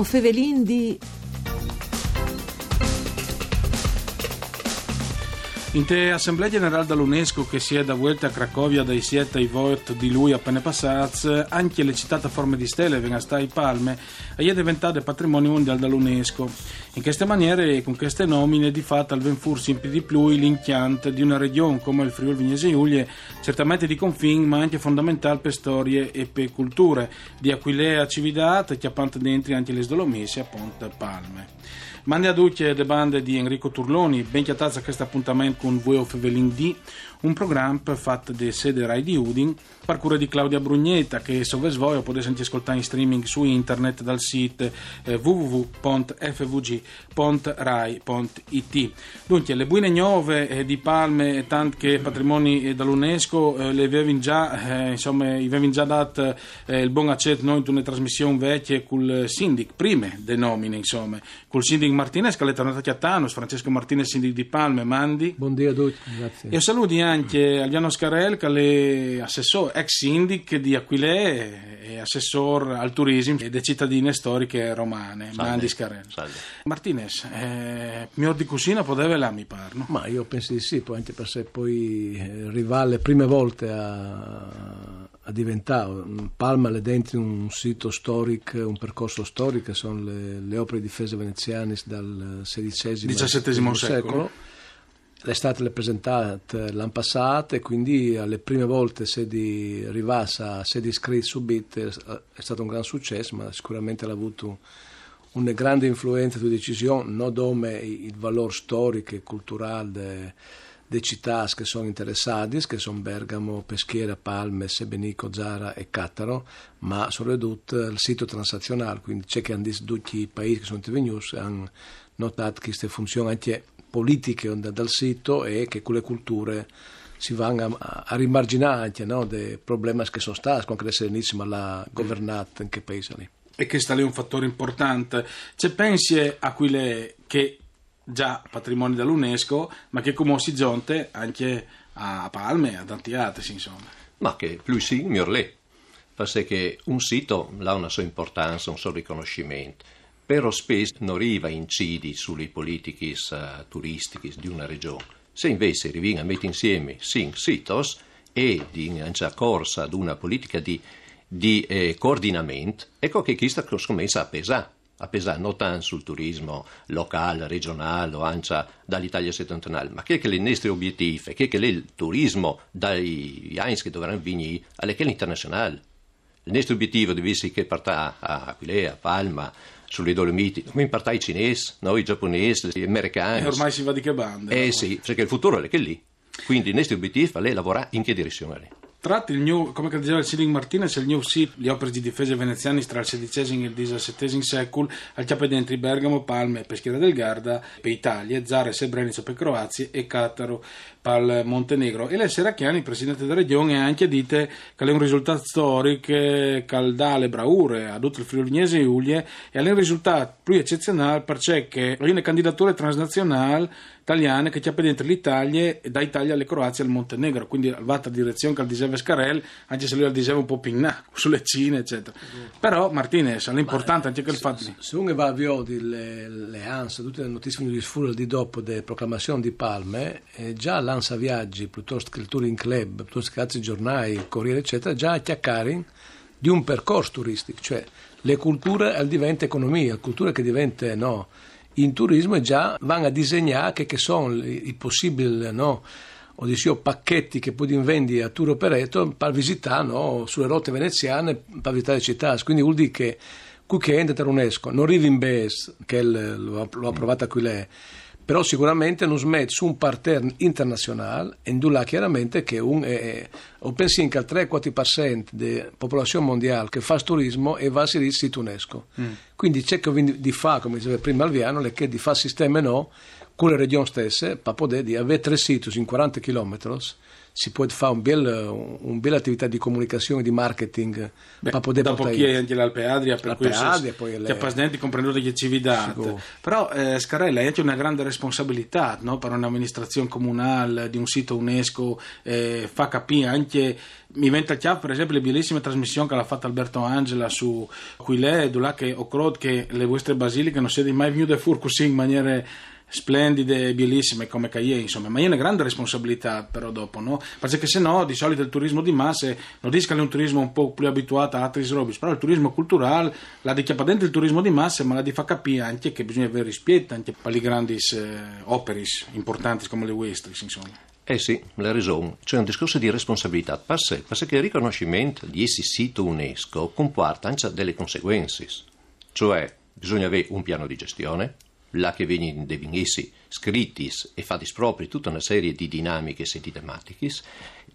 O Fevelin di... In te Assemblea Generale dell'UNESCO che si è da vuelta a Cracovia dai 7 ai voto di lui appena passati, anche le citate forme di stelle vengono state palme e è diventata patrimonio mondiale dell'UNESCO. In queste maniere e con queste nomine di fatto al Venfur si impedì più l'impianto di una regione come il Friuli Vignese Giulie, certamente di confine ma anche fondamentale per storie e per culture, di Aquilea Cividat, chiappante dentro anche le Sdolomesi a Ponte Palme. Mandi a tutti le bande di Enrico Turloni, ben chiatazza a questo appuntamento con Voi of Evelyn D, un programma fatto da sede Rai di Udin, per cura di Claudia Brugnetta, che se voi potete sentire ascoltare in streaming su internet dal sito eh, www.fvg.rai.it. Dunque, le buine nuove eh, di Palme e tanti patrimoni eh, dall'UNESCO eh, le avevano già, eh, insomma, già dato eh, il buon accetto noi in una trasmissione vecchia col sindic, prime de nomine, insomma, col sindic Martinez, che è tornato a Tanos, Francesco Martinez, sindic di Palme, Mandi. Buongiorno a tutti, grazie. E saluti anche Alviano Scarel, che è assessore, ex sindic di Aquilè e assessore al turismo e delle cittadine storiche romane, Salve. Mandi Scarel. Salve. Martinez, eh, miglior di cucina poteva là, mi pare, no? Ma io penso di sì, poi anche per sé poi eh, rivale prime volte a, a diventare Palma è dentro un sito storico, un percorso storico, sono le, le opere di difesa veneziane dal XVI XVII secolo. Le state le presentate l'anno passato e quindi alle prime volte se di Rivassa, se di iscritti subito è stato un gran successo, ma sicuramente ha avuto una grande influenza sulla decisione, non come il valore storico e culturale delle città che sono interessate, che sono Bergamo, Peschiera, Palme, Sebenico, Zara e Cattaro, ma soprattutto il sito transazionale, quindi c'è che hanno tutti i paesi che sono intervenuti hanno notato che queste funzioni anche politiche dal sito e che quelle culture si vanno a, a rimarginare anche no, dei problemi che sono stati, con che serenissima la governata in che paese lì. E sta lì un fattore importante. C'è pensi a quelle che già patrimonio dell'UNESCO, ma che come giunte anche a Palme a tanti altri, insomma. Ma che più sì, miglior lì. Perché un sito ha una sua importanza, un suo riconoscimento, però spesso non arriva incidi sulle politiche uh, turistiche di una regione. Se invece arriva a mettere insieme cinque sitos e di corsa ad una politica di, di eh, coordinamento, ecco che questa comincia a pesare a pesare non tanto sul turismo locale, regionale o anche dall'Italia settentrionale, ma che, che le nostre obiettivi, che, che il turismo dai anni che dovranno venire, è che l'internazionale. Il nostro obiettivo deve essere che parta a Aquilea, a Palma, sulle Dolomiti, come parta i cinesi, noi i giapponesi, gli americani. E ormai si va di che bande. Eh no? sì, perché il futuro è che lì. Quindi il nostro obiettivo è lavorare in che direzione lì. Tratti il new, come diceva il Siding Martinez, il new sito, le opere di difesa veneziane tra il XVI e il XVII secolo, al chiappe dentro Bergamo, Palme, Peschiera del Garda, per Italia, Zare, Srebrenica per Croazia e Cataro per Montenegro. E le Seracchiani, presidente della regione, anche dite che è un risultato storico che dà le braure a tutto il friulinese e Ulie e è un risultato più eccezionale perché è una candidatura transnazionale italiane che c'è dentro l'Italia e da Italia alle Croazia e al Montenegro. Quindi al vata direzione che al diceva Scarel anche se lui al diceva un po' pinnà sulle Cine eccetera. Però Martinez è l'importante anche che il fatto se, se uno va a vedere le, le ANSA tutte le notizie di sfura di dopo della proclamazione di Palme eh, già l'ANSA Viaggi piuttosto che il Touring Club piuttosto che altri giornali il Corriere eccetera già chiacchiare di un percorso turistico. Cioè le culture diventa economia culture che diventa no in turismo e già vanno a disegnare che, che sono i, possibili no, o pacchetti che poi vendi a tour operator per visitare no, sulle rotte veneziane per visitare le città. Quindi vuol dire che qui che entra l'UNESCO non arriva in BES che lo, lo ha provato qui lei però sicuramente non smette su un parterre internazionale e là chiaramente che un, eh, o pensi che il 3-4% della popolazione mondiale che fa turismo e va a sito UNESCO mm. quindi c'è che di fa come diceva prima Alviano che di fa sistema no con le regioni stesse per poter avere tre siti in 40 km si può fare un bel, un bella attività di comunicazione, di marketing Beh, dopo chi è anche l'Alpe Adria per L'Alpe cui Adria, poi le- che comprendendo che ci vi date Sicuro. però eh, Scarella è anche una grande responsabilità no? per un'amministrazione comunale di un sito UNESCO eh, fa capire anche mi venta chiaro per esempio le bellissime trasmissioni che l'ha fatta Alberto Angela su là che ho creduto che le vostre basiliche non siete mai venute fuori così in maniere splendide e bellissime come Caie, insomma, ma è una grande responsabilità però dopo, no? Perché se no di solito il turismo di massa non dico che è un turismo un po' più abituato a altri robi, però il turismo culturale la di chiappa dentro il turismo di massa, ma la di fa capire anche che bisogna avere rispetto anche per le grandi eh, opere importanti come le vostre, insomma. Eh sì, la ragione. C'è un discorso di responsabilità. Passa che il riconoscimento di essi sito UNESCO comporta anche delle conseguenze. Cioè, bisogna avere un piano di gestione, là che vengono essi scritti e fatti propri tutta una serie di dinamiche e di tematiche,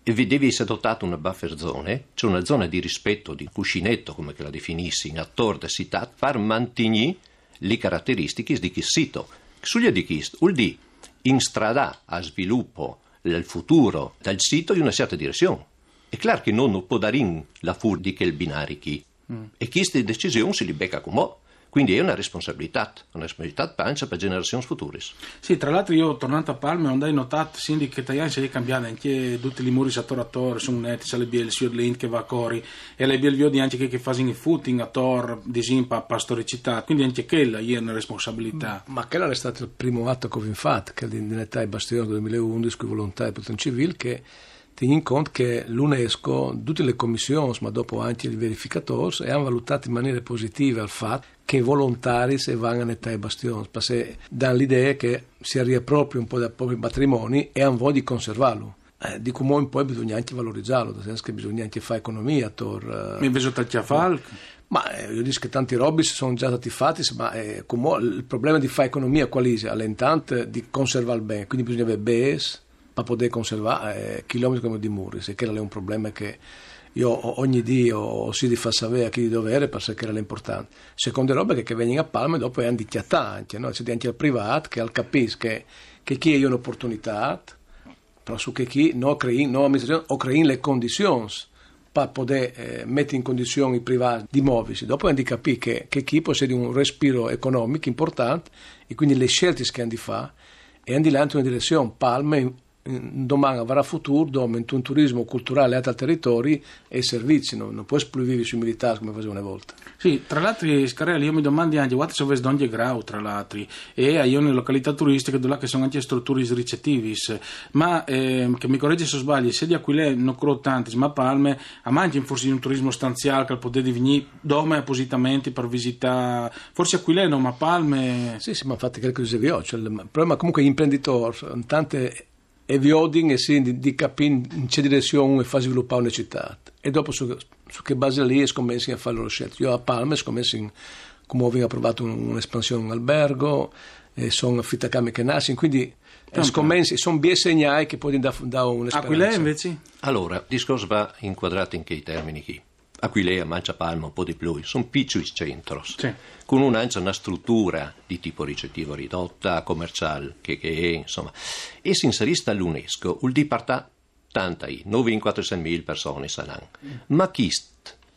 e deve essere dotata una buffer zone, cioè una zona di rispetto, di cuscinetto, come che la definissi, in attorno alla città, per mantenere le caratteristiche di questo sito. Sugli di questo, vuol dire instradà a sviluppo il futuro del sito in una certa direzione. È chiaro che non può dare in la fur di quel binario chi. E queste decisioni si li becca come quindi è una responsabilità, una responsabilità pensa per generazioni future. Sì, tra l'altro io tornando a Palme ho notato sì, che italiani si è cambiato anche tutti i muri a attore sono netti, c'è le biel Siodlint che va a Cori e le biel di anche che, che fanno il footing a Tor, disimpa, pastoricità, quindi anche quella è una responsabilità. Ma quello è stato il primo atto che ho fatto, che è l'indennità ai Bastioni del 2011, con volontà di protezione civile, che tiene in conto che l'UNESCO, tutte le commissioni, ma dopo anche i verificatori, hanno valutato in maniera positiva il fatto che i volontari se vanno a ai bastioni, perché danno l'idea che si riappropria un po' dai propri patrimoni e hanno voglia di conservarlo. Eh, di come in poi bisogna anche valorizzarlo, nel senso che bisogna anche fare economia. Tor, Mi invece tacchia Falk. Ma eh, io dico che tanti robbi sono già stati fatti, ma eh, il problema di fare economia qual è? All'intanto di conservare il bene, quindi bisogna avere BES per poter conservare eh, chilometri come di muri, se che è un problema che io ogni dia ho sì di far sapere a chi di dovere perché era importante. Seconda roba è che, che vengono a Palma e dopo è di anche, no? c'è anche il privato che al capisce che, che chi è un'opportunità, però su che chi non crei, non amministrazione, o crei le condizioni per poter eh, mettere in condizioni i privati di muoversi. Dopo hanno capire che, che chi possiede un respiro economico importante e quindi le scelte che hanno di fare e hanno di là in una direzione. Palma domani avrà futuro dove un turismo culturale a territori e servizi, non, non puoi vivere sui militari come faceva una volta. Sì, tra l'altro Scarelli io mi domando anche quanto se donde grau tra l'altro e io nelle località turistiche dove che sono anche strutture ricettivi ma eh, che mi corregge se sbaglio se di Aquile non credo tanti ma Palme a mangi forse un turismo stanziale che potete venire dome appositamente per visitare forse Aquile no ma Palme sì sì ma infatti che così vi ho cioè, il problema comunque gli imprenditori tante e vi odin e sì, di, di capire in che direzione fa sviluppare una città. E dopo su, su che base lì è scommesso a fare le scelte io a Palma scommesso in, come ho approvato un'espansione in albergo e sono affittacame che nasce quindi scommesso sono bien segnali che poi da, da un'esperienza. Aquilea invece? allora il discorso va inquadrato in che termini qui Aquilea, Mancia Palma, un po' di più, sono piccoli centri, sì. con una, una struttura di tipo ricettivo ridotta, commerciale, che, che è, insomma, e si inserisce all'UNESCO, vuol dire partà tanta, 9.400.000 persone saranno, ma chi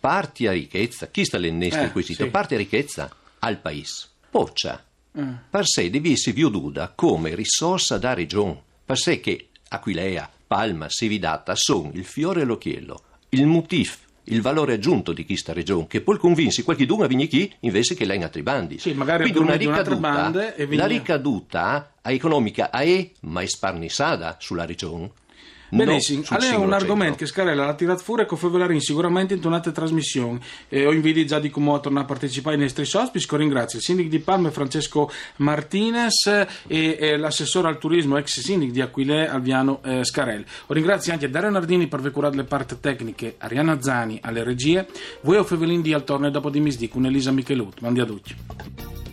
parti a ricchezza, chi sta l'ennesco eh, quesito, sì. parte a ricchezza al paese, poccia, mm. per sé deve essere viuduta come risorsa da regione, per sé che Aquilea, Palma, Sevidata sono il fiore e l'occhiello, il motif il valore aggiunto di questa regione, che poi convinsi qualche dunque a venire qui invece che lei in altri bandi. Sì, magari Quindi una ricaduta, la ricaduta economica è ma è sparnissata sulla regione. Benissimo, no, allora è un argomento che Scarella l'ha tirato fuori e che fa vedere sicuramente in tonate trasmissioni. Eh, ho invidia già di come tornare a partecipare ai nostri ospiti. Ringrazio il sindaco di Palme Francesco Martinez e, e l'assessore al turismo, ex sindaco di Aquile Alviano eh, Scarella. Ho ringrazio anche Dario Nardini per aver curato le parti tecniche, Ariana Zani alle regie, voi o Fevelin di al torno e dopo di misdico, Elisa Michelut. Mandi a tutti.